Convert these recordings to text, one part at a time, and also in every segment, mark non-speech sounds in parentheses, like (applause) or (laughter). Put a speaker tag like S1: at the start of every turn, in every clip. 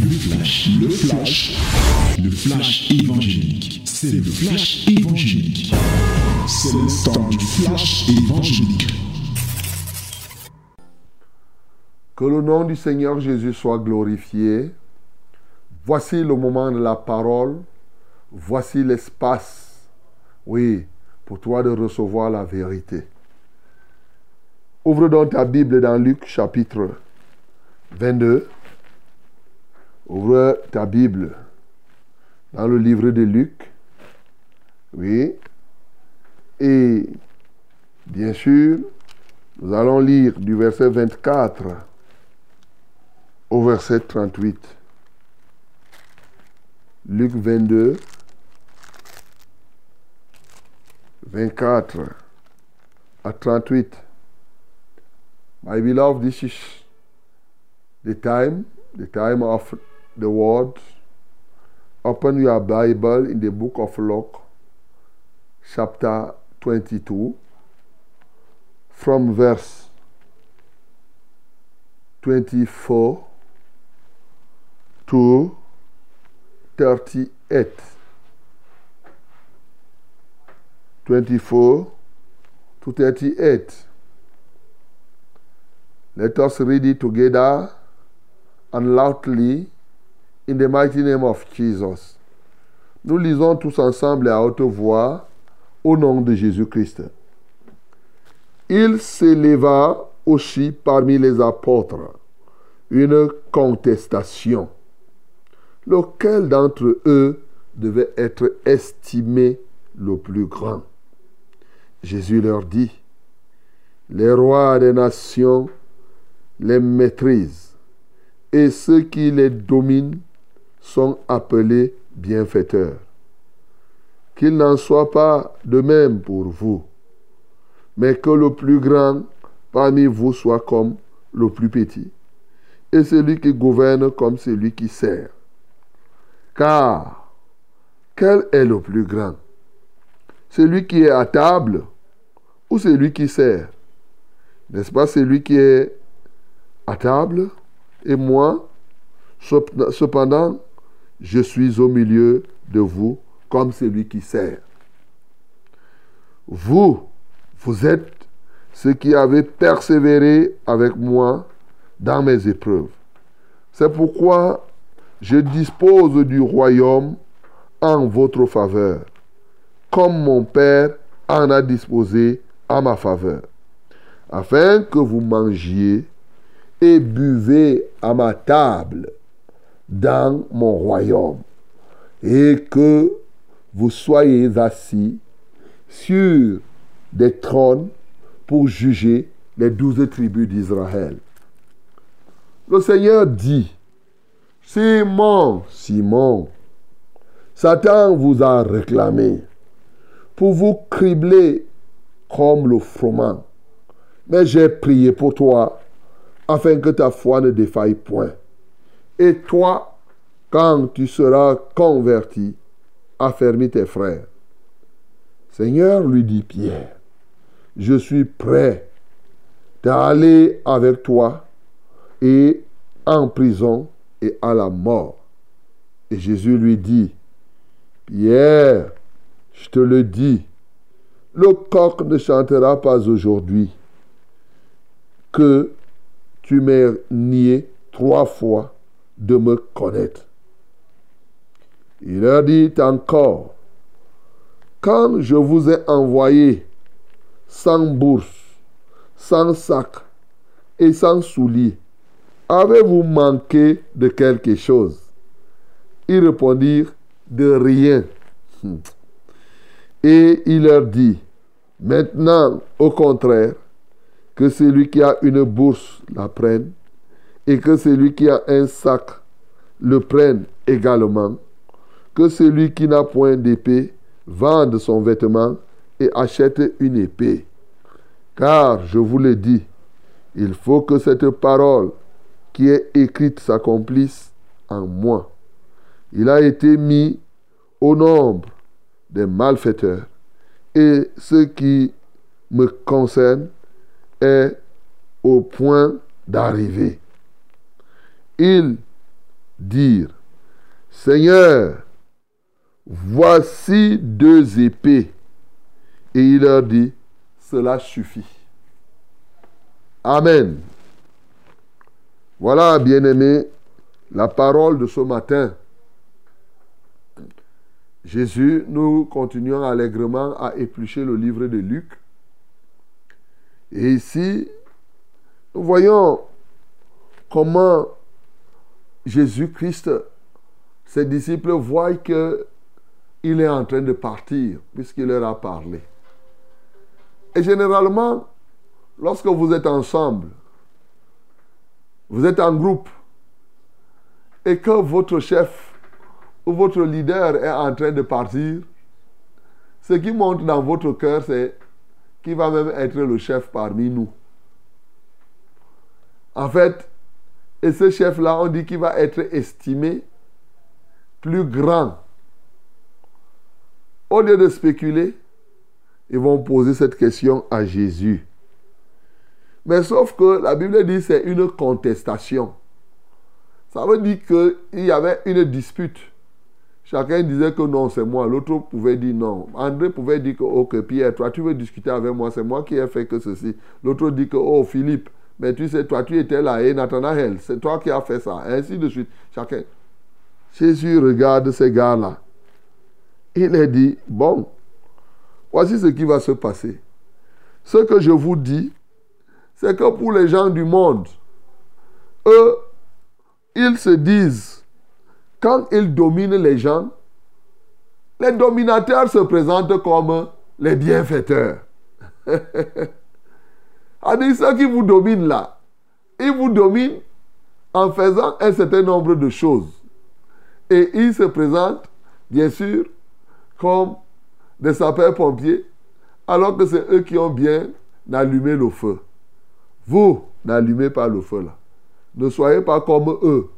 S1: Le flash, le flash, le flash évangélique. C'est le flash évangélique. C'est le temps du flash évangélique.
S2: Que le nom du Seigneur Jésus soit glorifié. Voici le moment de la parole. Voici l'espace. Oui, pour toi de recevoir la vérité. Ouvre donc ta Bible dans Luc chapitre 22. Ouvre ta Bible dans le livre de Luc. Oui. Et bien sûr, nous allons lire du verset 24 au verset 38. Luc 22, 24 à 38. My beloved, this is the time, the time of the word. Open your Bible in the book of Luke, chapter 22, from verse 24 to 38. 24 to 38. Let us read it together and loudly in the mighty name of Jesus. Nous lisons tous ensemble à haute voix au nom de Jésus-Christ. Il s'éleva aussi parmi les apôtres une contestation. Lequel d'entre eux devait être estimé le plus grand? Jésus leur dit, les rois des nations les maîtrisent et ceux qui les dominent sont appelés bienfaiteurs. Qu'il n'en soit pas de même pour vous, mais que le plus grand parmi vous soit comme le plus petit, et celui qui gouverne comme celui qui sert. Car, quel est le plus grand? Celui qui est à table ou celui qui sert? N'est-ce pas celui qui est à table et moi, cependant, je suis au milieu de vous comme celui qui sert. Vous, vous êtes ceux qui avez persévéré avec moi dans mes épreuves. C'est pourquoi je dispose du royaume en votre faveur, comme mon Père en a disposé à ma faveur, afin que vous mangiez et buvez à ma table dans mon royaume, et que vous soyez assis sur des trônes pour juger les douze tribus d'Israël. Le Seigneur dit, Simon, Simon, Satan vous a réclamé pour vous cribler comme le froment. Mais j'ai prié pour toi afin que ta foi ne défaille point. Et toi, quand tu seras converti, affermis tes frères. Seigneur, lui dit Pierre, je suis prêt d'aller avec toi et en prison et à la mort. Et Jésus lui dit, Pierre, je te le dis, le coq ne chantera pas aujourd'hui que tu m'aies nié trois fois de me connaître. Il a dit encore, quand je vous ai envoyé sans bourse, sans sac et sans souliers, avez-vous manqué de quelque chose? Ils répondirent, de rien. Et il leur dit, maintenant, au contraire, que celui qui a une bourse la prenne et que celui qui a un sac le prenne également, que celui qui n'a point d'épée vende son vêtement et achète une épée. Car, je vous le dis, il faut que cette parole qui est écrite s'accomplisse en moi. Il a été mis au nombre des malfaiteurs et ce qui me concerne est au point d'arriver. Il dire, Seigneur, voici deux épées. Et il leur dit, cela suffit. Amen. Voilà, bien-aimés, la parole de ce matin. Jésus, nous continuons allègrement à éplucher le livre de Luc. Et ici, nous voyons comment Jésus-Christ, ses disciples voient que il est en train de partir puisqu'il leur a parlé. Et généralement, lorsque vous êtes ensemble, vous êtes en groupe, et que votre chef ou votre leader est en train de partir, ce qui monte dans votre cœur, c'est qu'il va même être le chef parmi nous. En fait, et ce chef-là, on dit qu'il va être estimé plus grand. Au lieu de spéculer, ils vont poser cette question à Jésus. Mais sauf que la Bible dit que c'est une contestation. Ça veut dire qu'il y avait une dispute. Chacun disait que non, c'est moi. L'autre pouvait dire non. André pouvait dire que, ok, Pierre, toi, tu veux discuter avec moi, c'est moi qui ai fait que ceci. L'autre dit que, oh, Philippe, mais tu sais, toi, tu étais là, et Nathanaël, c'est toi qui as fait ça. Ainsi de suite. Chacun. Jésus regarde ces gars-là. Il a dit, bon, voici ce qui va se passer. Ce que je vous dis, c'est que pour les gens du monde, eux, ils se disent, quand ils dominent les gens, les dominateurs se présentent comme les bienfaiteurs. (laughs) ceux qui vous dominent là, ils vous dominent en faisant un certain nombre de choses. Et ils se présentent, bien sûr, comme des sapeurs-pompiers, alors que c'est eux qui ont bien allumé le feu. Vous n'allumez pas le feu là. Ne soyez pas comme eux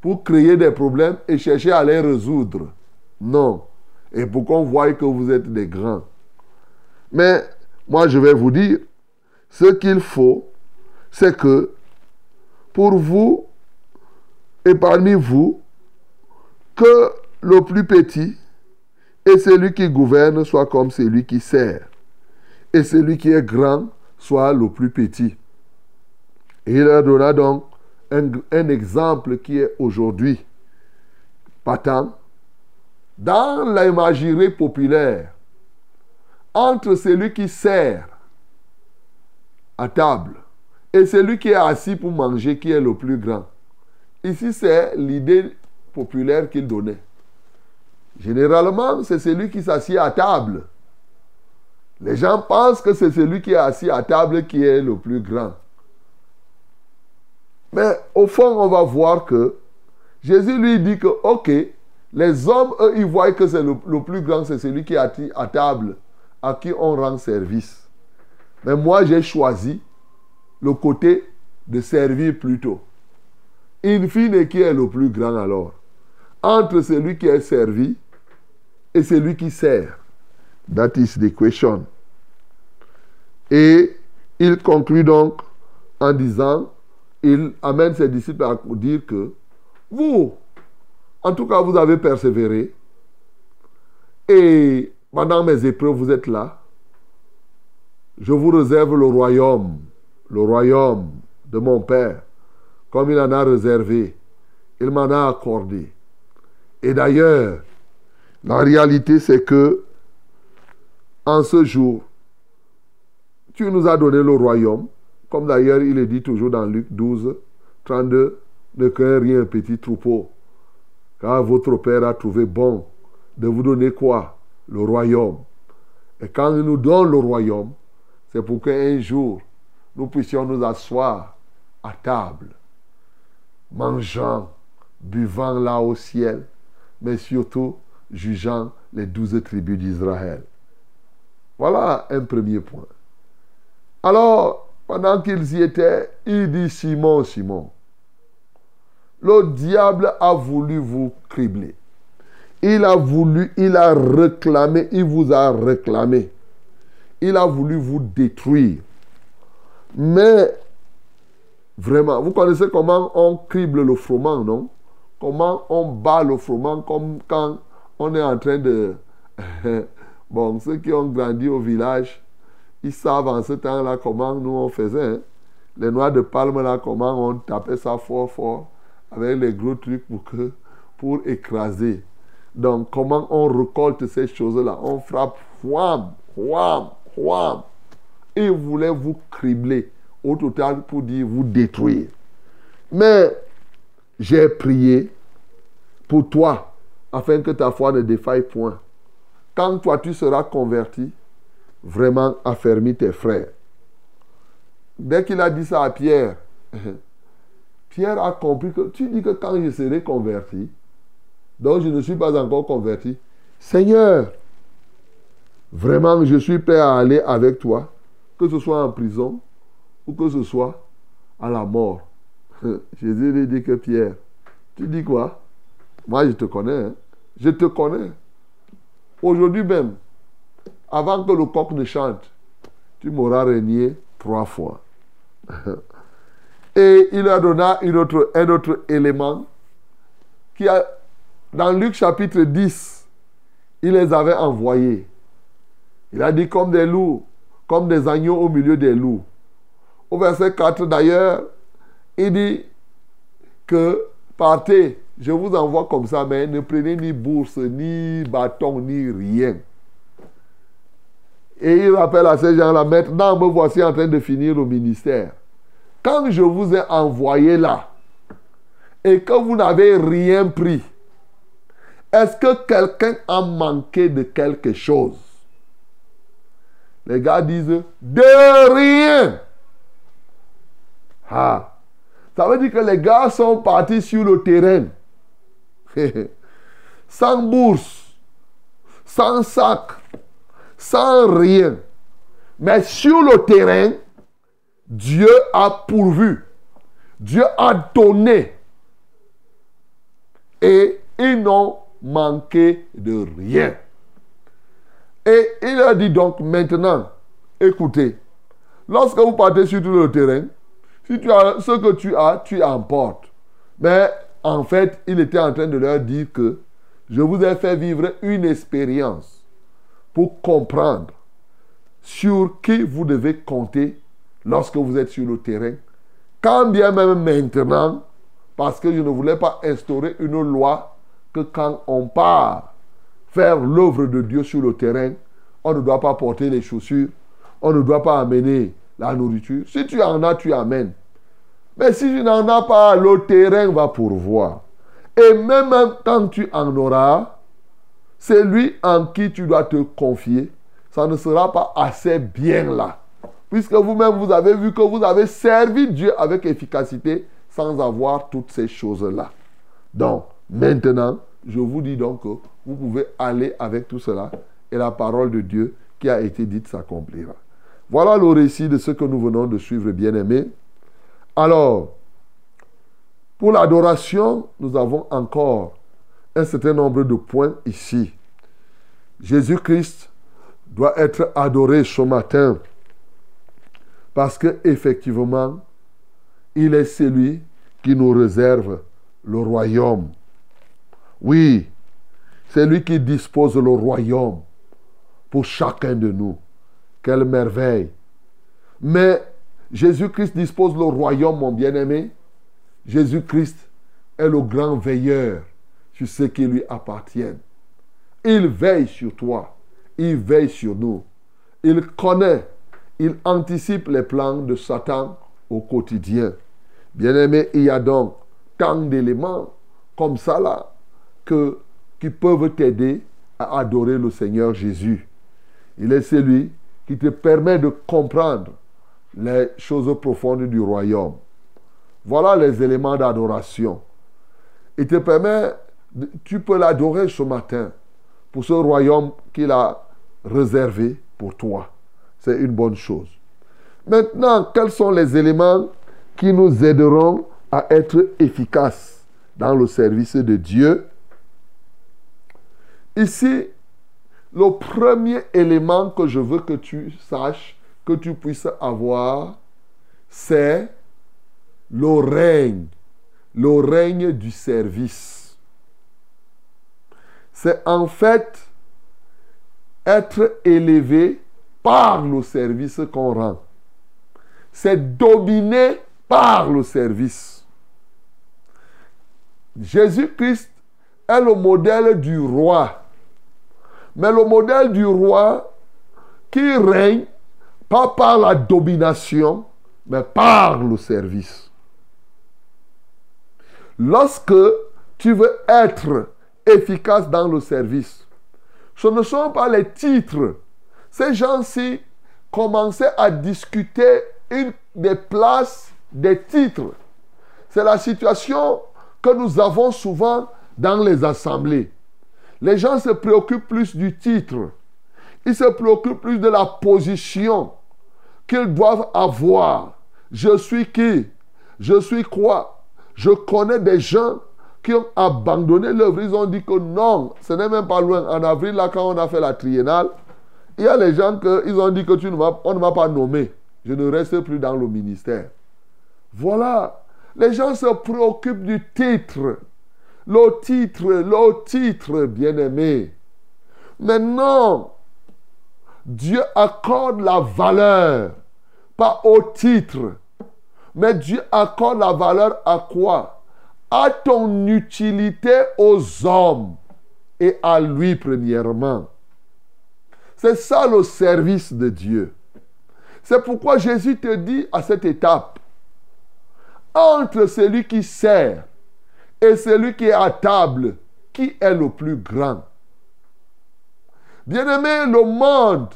S2: pour créer des problèmes et chercher à les résoudre. Non. Et pour qu'on voie que vous êtes des grands. Mais moi, je vais vous dire, ce qu'il faut, c'est que pour vous et parmi vous, que le plus petit et celui qui gouverne soit comme celui qui sert. Et celui qui est grand soit le plus petit. Et il leur donna donc un, exemple qui est aujourd'hui patent. Dans l'imagerie populaire, entre celui qui sert à table et celui qui est assis pour manger qui est le plus grand. Ici, c'est l'idée populaire qu'il donnait. Généralement, c'est celui qui s'assied à table. Les gens pensent que c'est celui qui est assis à table qui est le plus grand. Mais au fond, on va voir que Jésus lui dit que, ok, les hommes, eux, ils voient que c'est le, plus grand, c'est celui qui est à table, à qui on rend service. Mais moi, j'ai choisi le côté de servir plutôt. In fine, qui est le plus grand alors Entre celui qui est servi et celui qui sert. That is the question. Et il conclut donc en disant, il amène ses disciples à dire que vous, en tout cas, vous avez persévéré. Et pendant mes épreuves, vous êtes là. Je vous réserve le royaume, le royaume de mon Père, comme il en a réservé. Il m'en a accordé. Et d'ailleurs, la réalité, c'est que en ce jour, tu nous as donné le royaume, comme d'ailleurs il est dit toujours dans Luc 12, 32, ne craignez rien, petit troupeau, car votre Père a trouvé bon de vous donner quoi? Le royaume. Et quand il nous donne le royaume, c'est pour qu'un jour, nous puissions nous asseoir à table, mangeant, buvant là au ciel, mais surtout jugeant les douze tribus d'Israël. Voilà un premier point. Alors, pendant qu'ils y étaient, il dit Simon, Simon, le diable a voulu vous cribler. Il a voulu, il a réclamé, il vous a réclamé. Il a voulu vous détruire. Mais, vraiment, vous connaissez comment on crible le froment, non? Comment on bat le froment comme quand on est en train de... (laughs) bon, ceux qui ont grandi au village, ils savent en ce temps-là comment nous on faisait. Hein. Les noix de palme là, comment on tapait ça fort fort avec les gros trucs pour, écraser. Donc, comment on récolte ces choses-là? On frappe, wham, wham, il voulait vous cribler au total pour dire vous détruire. Mais j'ai prié pour toi afin que ta foi ne défaille point. Quand toi tu seras converti, vraiment affermis tes frères. Dès qu'il a dit ça à Pierre, (laughs) Pierre a compris que tu dis que quand je serai converti, donc je ne suis pas encore converti, Seigneur, vraiment je suis prêt à aller avec toi, que ce soit en prison ou que ce soit à la mort. (laughs) Jésus lui dit que Pierre, tu dis quoi? Moi je te connais, hein. je te connais. Aujourd'hui même, avant que le coq ne chante, tu m'auras régné trois fois. (laughs) Et il a donné une autre, un autre élément qui a, dans Luc chapitre 10, il les avait envoyés. Il a dit comme des loups, comme des agneaux au milieu des loups. Au verset 4 d'ailleurs, il dit que partez, je vous envoie comme ça, mais ne prenez ni bourse, ni bâton, ni rien. Et il rappelle à ces gens-là, maintenant me voici en train de finir le ministère. Quand je vous ai envoyé là, et que vous n'avez rien pris, est-ce que quelqu'un a manqué de quelque chose? Les gars disent de rien. Ah. Ça veut dire que les gars sont partis sur le terrain. (laughs) sans bourse, sans sac, sans rien. Mais sur le terrain, Dieu a pourvu. Dieu a donné. Et ils n'ont manqué de rien. Et il a dit donc maintenant, écoutez, lorsque vous partez sur le terrain, si tu as ce que tu as, tu emportes. Mais en fait, il était en train de leur dire que je vous ai fait vivre une expérience pour comprendre sur qui vous devez compter lorsque vous êtes sur le terrain. Quand bien même maintenant, parce que je ne voulais pas instaurer une loi que quand on part faire l'œuvre de Dieu sur le terrain, on ne doit pas porter les chaussures, on ne doit pas amener la nourriture. Si tu en as, tu amènes. Mais si tu n'en as pas, le terrain va pourvoir. Et même quand tu en auras, c'est lui en qui tu dois te confier. Ça ne sera pas assez bien là. Puisque vous-même, vous avez vu que vous avez servi Dieu avec efficacité sans avoir toutes ces choses-là. Donc, maintenant, je vous dis donc que vous pouvez aller avec tout cela et la parole de Dieu qui a été dite s'accomplira. Voilà le récit de ce que nous venons de suivre, bien-aimés. Alors, pour l'adoration, nous avons encore un certain nombre de points ici. Jésus-Christ doit être adoré ce matin parce que effectivement, il est celui qui nous réserve le royaume. Oui, c'est lui qui dispose le royaume pour chacun de nous. Quelle merveille. Mais Jésus-Christ dispose le royaume, mon bien-aimé. Jésus-Christ est le grand veilleur sur ce qui lui appartient. Il veille sur toi. Il veille sur nous. Il connaît il anticipe les plans de Satan au quotidien. Bien-aimé, il y a donc tant d'éléments comme ça là que, qui peuvent t'aider à adorer le Seigneur Jésus. Il est celui qui te permet de comprendre les choses profondes du royaume. Voilà les éléments d'adoration. Il te permet, tu peux l'adorer ce matin pour ce royaume qu'il a réservé pour toi c'est une bonne chose. Maintenant, quels sont les éléments qui nous aideront à être efficaces dans le service de Dieu? Ici, le premier élément que je veux que tu saches, que tu puisses avoir, c'est le règne le règne du service. C'est en fait être élevé par le service qu'on rend. C'est dominer par le service. Jésus-Christ est le modèle du roi. Mais le modèle du roi qui règne pas par la domination, mais par le service. Lorsque tu veux être efficace dans le service, ce ne sont pas les titres. Ces gens-ci commençaient à discuter des places des titres. C'est la situation que nous avons souvent dans les assemblées. Les gens se préoccupent plus du titre. Ils se préoccupent plus de la position qu'ils doivent avoir. Je suis qui? Je suis quoi? Je connais des gens qui ont abandonné l'œuvre. Ils ont dit que non, ce n'est même pas loin. En avril, là, quand on a fait la triennale, il y a les gens qui ont dit que tu ne on ne m'a pas nommé. Je ne reste plus dans le ministère. Voilà. Les gens se préoccupent du titre. Le titre, le titre, bien-aimé. Mais non, Dieu accorde la valeur, pas au titre, mais Dieu accorde la valeur à quoi? À ton utilité aux hommes et à lui premièrement. C'est ça le service de Dieu. C'est pourquoi Jésus te dit à cette étape, entre celui qui sert et celui qui est à table, qui est le plus grand? Bien-aimé, le monde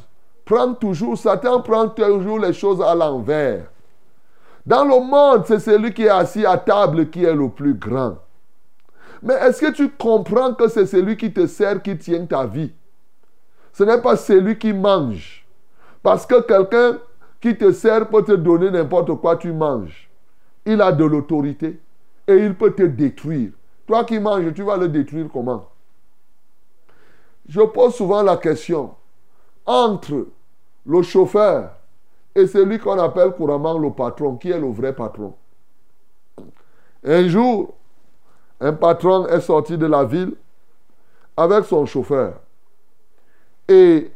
S2: prend toujours, Satan prend toujours les choses à l'envers. Dans le monde, c'est celui qui est assis à table qui est le plus grand. Mais est-ce que tu comprends que c'est celui qui te sert qui tient ta vie? Ce n'est pas celui qui mange. Parce que quelqu'un qui te sert peut te donner n'importe quoi tu manges. Il a de l'autorité et il peut te détruire. Toi qui manges, tu vas le détruire comment? Je pose souvent la question entre le chauffeur et celui qu'on appelle couramment le patron, qui est le vrai patron? Un jour, un patron est sorti de la ville avec son chauffeur. Et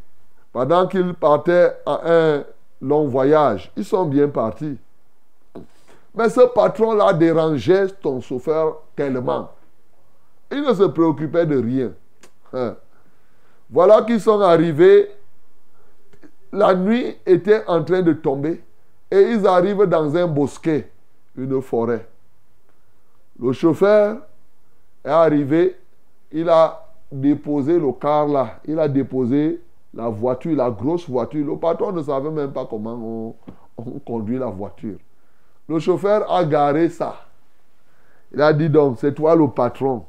S2: pendant qu'il partait à un long voyage, ils sont bien partis. Mais ce patron-là dérangeait ton chauffeur tellement. Il ne se préoccupait de rien. Hein. Voilà qu'ils sont arrivés. La nuit était en train de tomber. Et ils arrivent dans un bosquet, une forêt. Le chauffeur est arrivé. Il a déposé le car là. Il a déposé la voiture, la grosse voiture. Le patron ne savait même pas comment on conduit la voiture. Le chauffeur a garé ça. Il a dit donc, c'est toi le patron.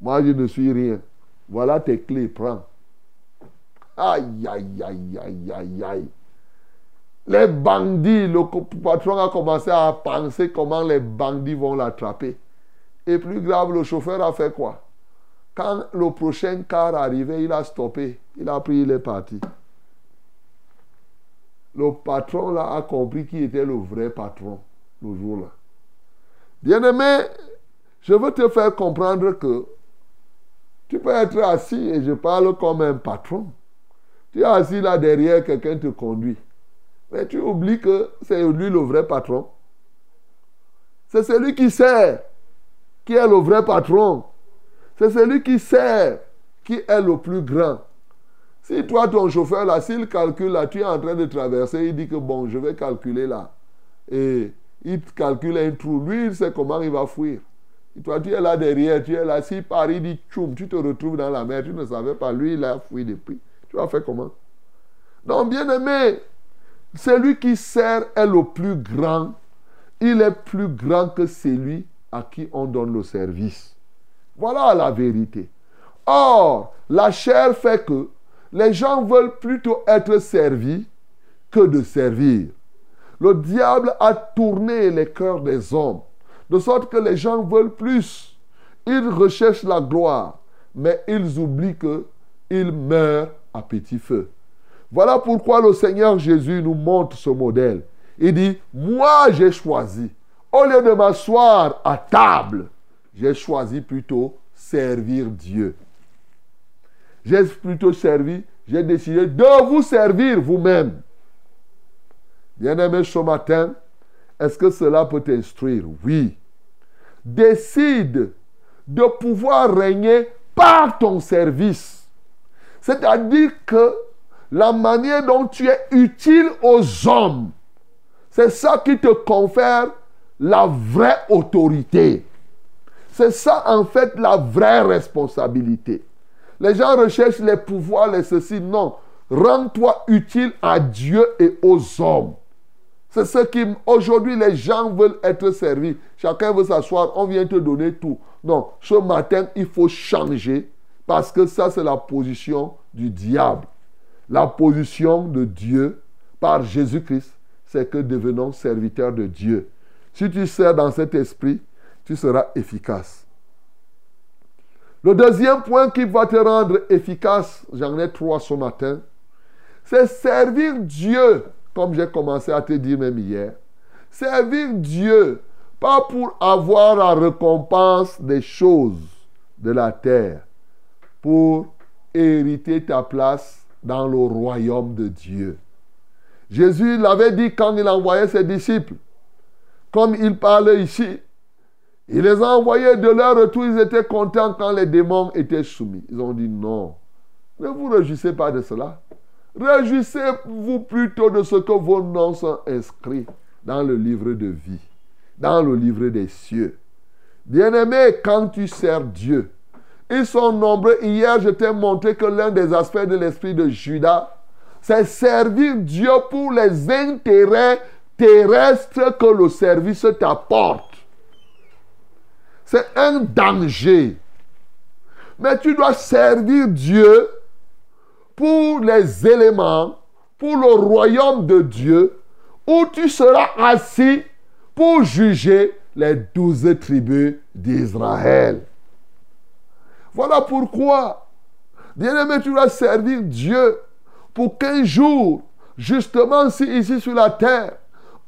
S2: Moi, je ne suis rien. Voilà tes clés, prends. Aïe, aïe, aïe, aïe, aïe, aïe. Les bandits, le patron a commencé à penser comment les bandits vont l'attraper. Et plus grave, le chauffeur a fait quoi? Quand le prochain car arrivait, il a stoppé. Il a pris, il est parti le patron là a compris qui était le vrai patron le jour-là. Bien-aimé, je veux te faire comprendre que tu peux être assis et je parle comme un patron. Tu es assis là derrière, quelqu'un te conduit. Mais tu oublies que c'est lui le vrai patron. C'est celui qui sert qui est le vrai patron. C'est celui qui sert qui est le plus grand. Si toi, ton chauffeur, là, s'il calcule, là, tu es en train de traverser, il dit que bon, je vais calculer là. Et il calcule un trou. Lui, il sait comment il va fuir. Et toi, tu es là derrière, tu es là. Si Paris dit tchoum, tu te retrouves dans la mer, tu ne savais pas. Lui, il a fui depuis. Tu vas faire comment? Donc, bien aimé, celui qui sert est le plus grand. Il est plus grand que celui à qui on donne le service. Voilà la vérité. Or, la chair fait que les gens veulent plutôt être servis que de servir. Le diable a tourné les cœurs des hommes, de sorte que les gens veulent plus. Ils recherchent la gloire, mais ils oublient qu'ils meurent à petit feu. Voilà pourquoi le Seigneur Jésus nous montre ce modèle. Il dit, moi j'ai choisi. Au lieu de m'asseoir à table, j'ai choisi plutôt servir Dieu. J'ai plutôt servi, j'ai décidé de vous servir vous-même. Bien-aimé ce matin, est-ce que cela peut t'instruire? Oui. Décide de pouvoir régner par ton service. C'est-à-dire que la manière dont tu es utile aux hommes, c'est ça qui te confère la vraie autorité. C'est ça en fait la vraie responsabilité. Les gens recherchent les pouvoirs, les ceci. Non. Rends-toi utile à Dieu et aux hommes. C'est ce qui, aujourd'hui, les gens veulent être servis. Chacun veut s'asseoir, on vient te donner tout. Non, ce matin, il faut changer parce que ça, c'est la position du diable. La position de Dieu par Jésus-Christ, c'est que devenons serviteurs de Dieu. Si tu sers dans cet esprit, tu seras efficace. Le deuxième point qui va te rendre efficace, j'en ai trois ce matin, c'est servir Dieu comme j'ai commencé à te dire même hier, servir Dieu, pas pour avoir la récompense des choses de la terre, pour hériter ta place dans le royaume de Dieu. Jésus l'avait dit quand il envoyait ses disciples. Comme il parle ici, il les a envoyés de leur retour, ils étaient contents quand les démons étaient soumis. Ils ont dit non. Ne vous réjouissez pas de cela. Réjouissez-vous plutôt de ce que vos noms sont inscrits dans le livre de vie, dans le livre des cieux. Bien-aimé, quand tu sers Dieu, ils sont nombreux. Hier, je t'ai montré que l'un des aspects de l'esprit de Judas, c'est servir Dieu pour les intérêts terrestres que le service t'apporte. C'est un danger. Mais tu dois servir Dieu pour les éléments, pour le royaume de Dieu, où tu seras assis pour juger les douze tribus d'Israël. Voilà pourquoi, bien-aimé, tu dois servir Dieu pour qu'un jour, justement, si ici sur la terre,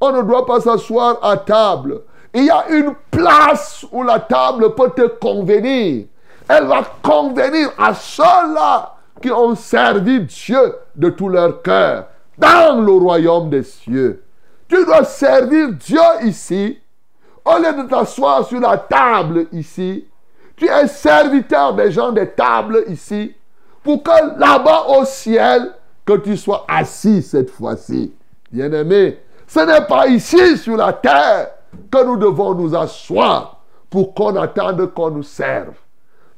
S2: on ne doit pas s'asseoir à table. Il y a une place où la table peut te convenir. Elle va convenir à ceux-là qui ont servi Dieu de tout leur cœur dans le royaume des cieux. Tu dois servir Dieu ici. Au lieu de t'asseoir sur la table ici, tu es serviteur des gens des tables ici. Pour que là-bas au ciel, que tu sois assis cette fois-ci. Bien-aimé, ce n'est pas ici sur la terre que nous devons nous asseoir pour qu'on attende qu'on nous serve.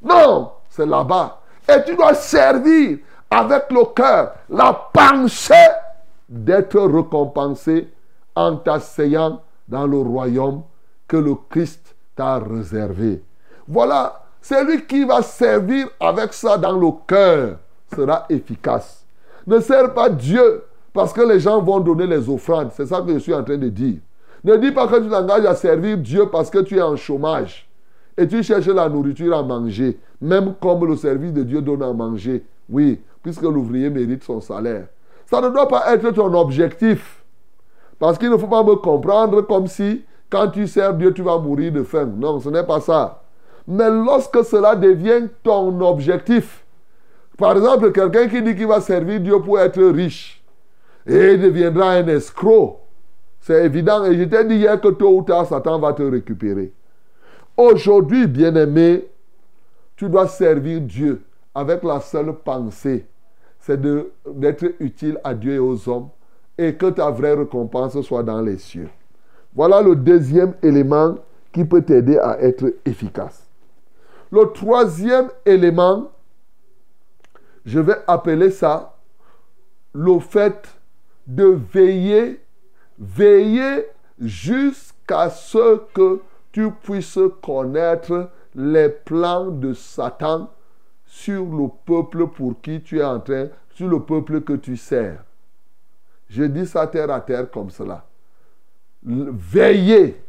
S2: Non, c'est là-bas et tu dois servir avec le cœur, la pensée d'être récompensé en t'asseyant dans le royaume que le Christ t'a réservé. Voilà, celui qui va servir avec ça dans le cœur sera efficace. Ne sers pas Dieu parce que les gens vont donner les offrandes. C'est ça que je suis en train de dire. Ne dis pas que tu t'engages à servir Dieu parce que tu es en chômage et tu cherches la nourriture à manger, même comme le service de Dieu donne à manger. Oui, puisque l'ouvrier mérite son salaire. Ça ne doit pas être ton objectif. Parce qu'il ne faut pas me comprendre comme si quand tu sers Dieu, tu vas mourir de faim. Non, ce n'est pas ça. Mais lorsque cela devient ton objectif, par exemple, quelqu'un qui dit qu'il va servir Dieu pour être riche, et il deviendra un escroc, c'est évident. Et je t'ai dit hier que tôt ou tard, Satan va te récupérer. Aujourd'hui, bien-aimé, tu dois servir Dieu avec la seule pensée, c'est d'être utile à Dieu et aux hommes et que ta vraie récompense soit dans les cieux. Voilà le deuxième élément qui peut t'aider à être efficace. Le troisième élément, je vais appeler ça le fait de veiller, veiller jusqu'à ce que tu puisses connaître les plans de Satan sur le peuple pour qui tu es en train, sur le peuple que tu sers. Je dis ça terre à terre comme cela. Veiller,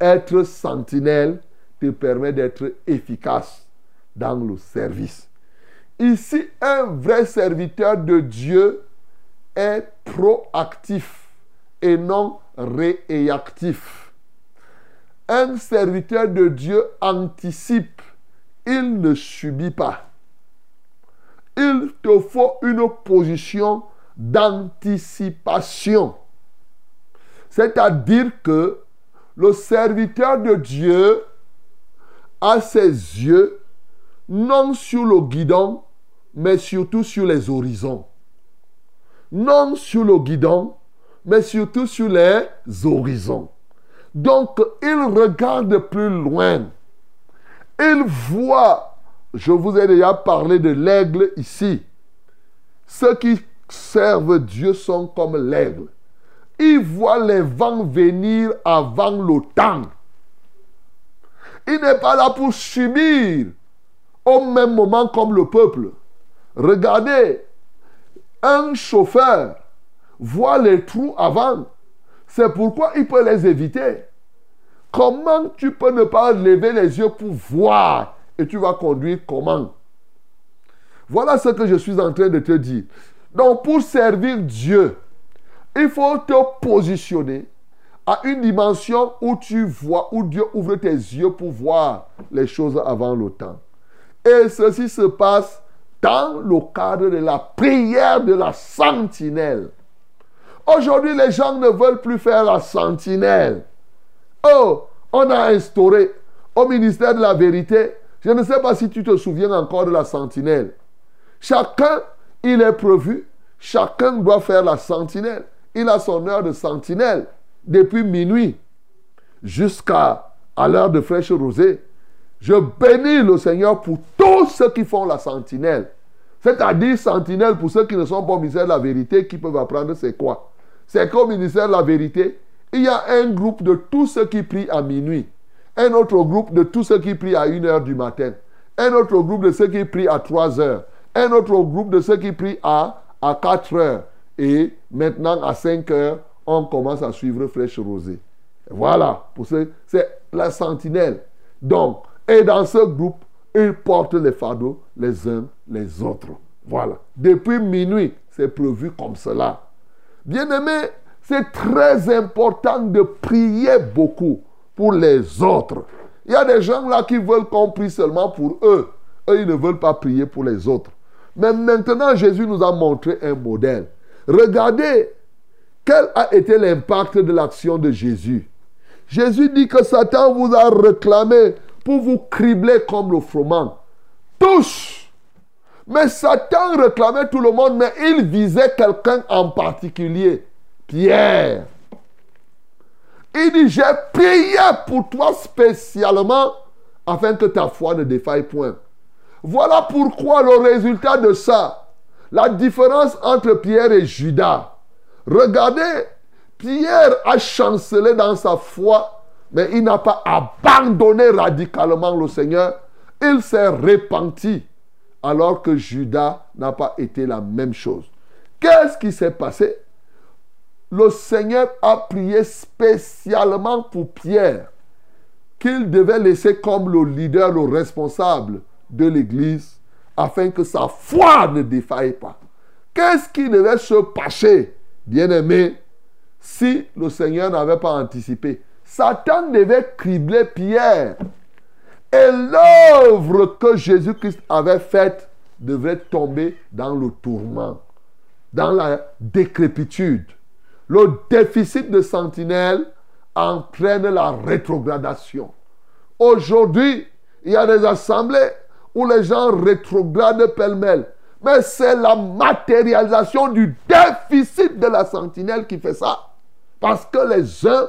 S2: être sentinelle, te permet d'être efficace dans le service. Ici, un vrai serviteur de Dieu est proactif et non réactif. un serviteur de Dieu anticipe, il ne subit pas. Il te faut une position d'anticipation. C'est-à-dire que le serviteur de Dieu a ses yeux non sur le guidon, mais surtout sur les horizons. Non sur le guidon, mais surtout sur les horizons. Donc, il regarde plus loin. Il voit, je vous ai déjà parlé de l'aigle ici. Ceux qui servent Dieu sont comme l'aigle. Ils voient les vents venir avant le temps. Il n'est pas là pour subir au même moment comme le peuple. Regardez, un chauffeur voit les trous avant. C'est pourquoi il peut les éviter. Comment tu peux ne pas lever les yeux pour voir et tu vas conduire comment? Voilà ce que je suis en train de te dire. Donc pour servir Dieu, il faut te positionner à une dimension où tu vois, où Dieu ouvre tes yeux pour voir les choses avant le temps. Et ceci se passe dans le cadre de la prière de la sentinelle. Aujourd'hui, les gens ne veulent plus faire la sentinelle. Oh, on a instauré au ministère de la vérité, je ne sais pas si tu te souviens encore de la sentinelle. Chacun, il est prévu, chacun doit faire la sentinelle. Il a son heure de sentinelle depuis minuit jusqu'à l'heure de fraîche rosée. Je bénis le Seigneur pour tous ceux qui font la sentinelle. C'est-à-dire sentinelle pour ceux qui ne sont pas au ministère de la vérité, qui peuvent apprendre c'est quoi. C'est qu'au ministère de la vérité, il y a un groupe de tous ceux qui prient à minuit. Un autre groupe de tous ceux qui prient à 1 heure du matin. Un autre groupe de ceux qui prient à 3 heures. Un autre groupe de ceux qui prient à, à 4 heures. Et maintenant, à 5 heures, on commence à suivre Flèche Rosée. Voilà, c'est la sentinelle. Donc, et dans ce groupe, ils portent les fardeaux les uns les autres. Voilà. Depuis minuit, c'est prévu comme cela. Bien aimé, c'est très important de prier beaucoup pour les autres. Il y a des gens là qui veulent qu'on prie seulement pour eux. Eux, ils ne veulent pas prier pour les autres. Mais maintenant, Jésus nous a montré un modèle. Regardez quel a été l'impact de l'action de Jésus. Jésus dit que Satan vous a réclamé pour vous cribler comme le froment. Tous. Mais Satan réclamait tout le monde, mais il visait quelqu'un en particulier. Pierre. Il dit, j'ai prié pour toi spécialement afin que ta foi ne défaille point. Voilà pourquoi le résultat de ça, la différence entre Pierre et Judas. Regardez, Pierre a chancelé dans sa foi, mais il n'a pas abandonné radicalement le Seigneur. Il s'est repenti, alors que Judas n'a pas été la même chose. Qu'est-ce qui s'est passé? Le Seigneur a prié spécialement pour Pierre, qu'il devait laisser comme le leader, le responsable de l'Église, afin que sa foi ne défaille pas. Qu'est-ce qui devait se passer, bien-aimé, si le Seigneur n'avait pas anticipé? Satan devait cribler Pierre. Et l'œuvre que Jésus-Christ avait faite devrait tomber dans le tourment, dans la décrépitude. Le déficit de sentinelle entraîne la rétrogradation. Aujourd'hui, il y a des assemblées où les gens rétrogradent pêle-mêle. Mais c'est la matérialisation du déficit de la sentinelle qui fait ça. Parce que les uns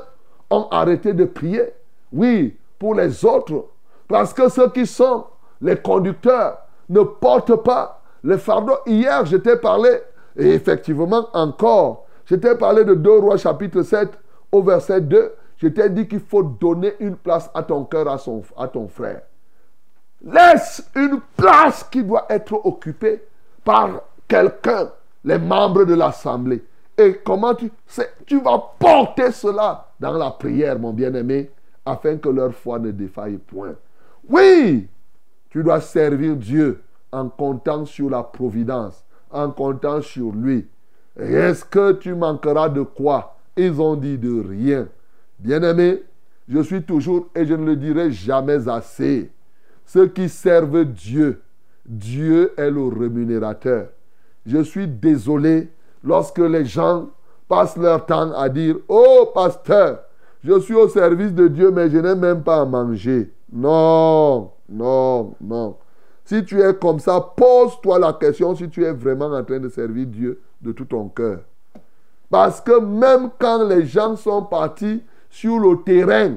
S2: ont arrêté de prier. Oui, pour les autres. Parce que ceux qui sont les conducteurs ne portent pas le fardeau. Hier, je t'ai parlé, et effectivement encore, je t'ai parlé de 2 Rois chapitre 7 au verset 2. Je t'ai dit qu'il faut donner une place à ton cœur, à, son, à ton frère. Laisse une place qui doit être occupée par quelqu'un, les membres de l'assemblée. Et comment tu, tu vas porter cela dans la prière, mon bien-aimé, afin que leur foi ne défaille point. Oui, tu dois servir Dieu en comptant sur la providence, en comptant sur lui. Est-ce que tu manqueras de quoi? Ils ont dit de rien. Bien-aimé, je suis toujours, et je ne le dirai jamais assez, ceux qui servent Dieu, Dieu est le rémunérateur. Je suis désolé lorsque les gens passent leur temps à dire, oh pasteur, je suis au service de Dieu, mais je n'ai même pas à manger. Non, non, non. Si tu es comme ça, pose-toi la question si tu es vraiment en train de servir Dieu de tout ton cœur. Parce que même quand les gens sont partis sur le terrain,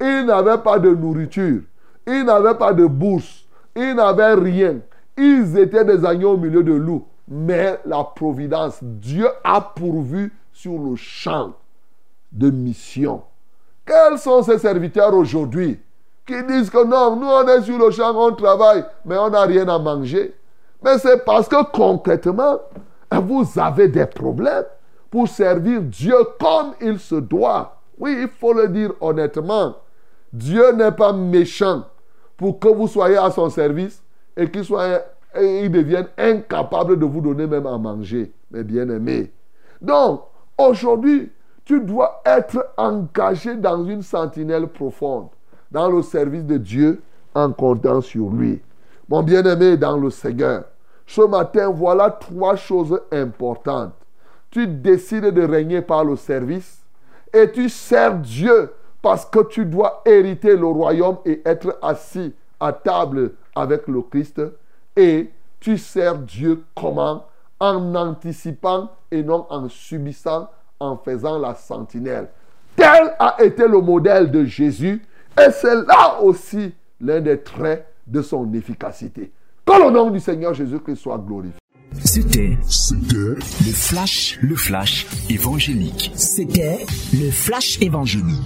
S2: ils n'avaient pas de nourriture, ils n'avaient pas de bourse, ils n'avaient rien. Ils étaient des agneaux au milieu de loups. Mais la providence, Dieu a pourvu sur le champ de mission. Quels sont ces serviteurs aujourd'hui? Qui disent que non, nous on est sur le champ, on travaille, mais on n'a rien à manger Mais c'est parce que concrètement, vous avez des problèmes pour servir Dieu comme il se doit. Oui, il faut le dire honnêtement. Dieu n'est pas méchant pour que vous soyez à son service et qu'il soit et il devienne incapable de vous donner même à manger, mes bien-aimés. Donc, aujourd'hui, tu dois être engagé dans une sentinelle profonde, dans le service de Dieu, en comptant sur lui. Mon bien-aimé dans le Seigneur, ce matin, voilà trois choses importantes. Tu décides de régner par le service et tu sers Dieu parce que tu dois hériter le royaume et être assis à table avec le Christ. Et tu sers Dieu comment? En anticipant et non en subissant, en faisant la sentinelle. Tel a été le modèle de Jésus et c'est là aussi l'un des traits de son efficacité. Que le nom du Seigneur Jésus-Christ soit glorifié.
S3: C'était
S1: C'était
S3: le flash, le flash évangélique.
S4: C'était le flash évangélique.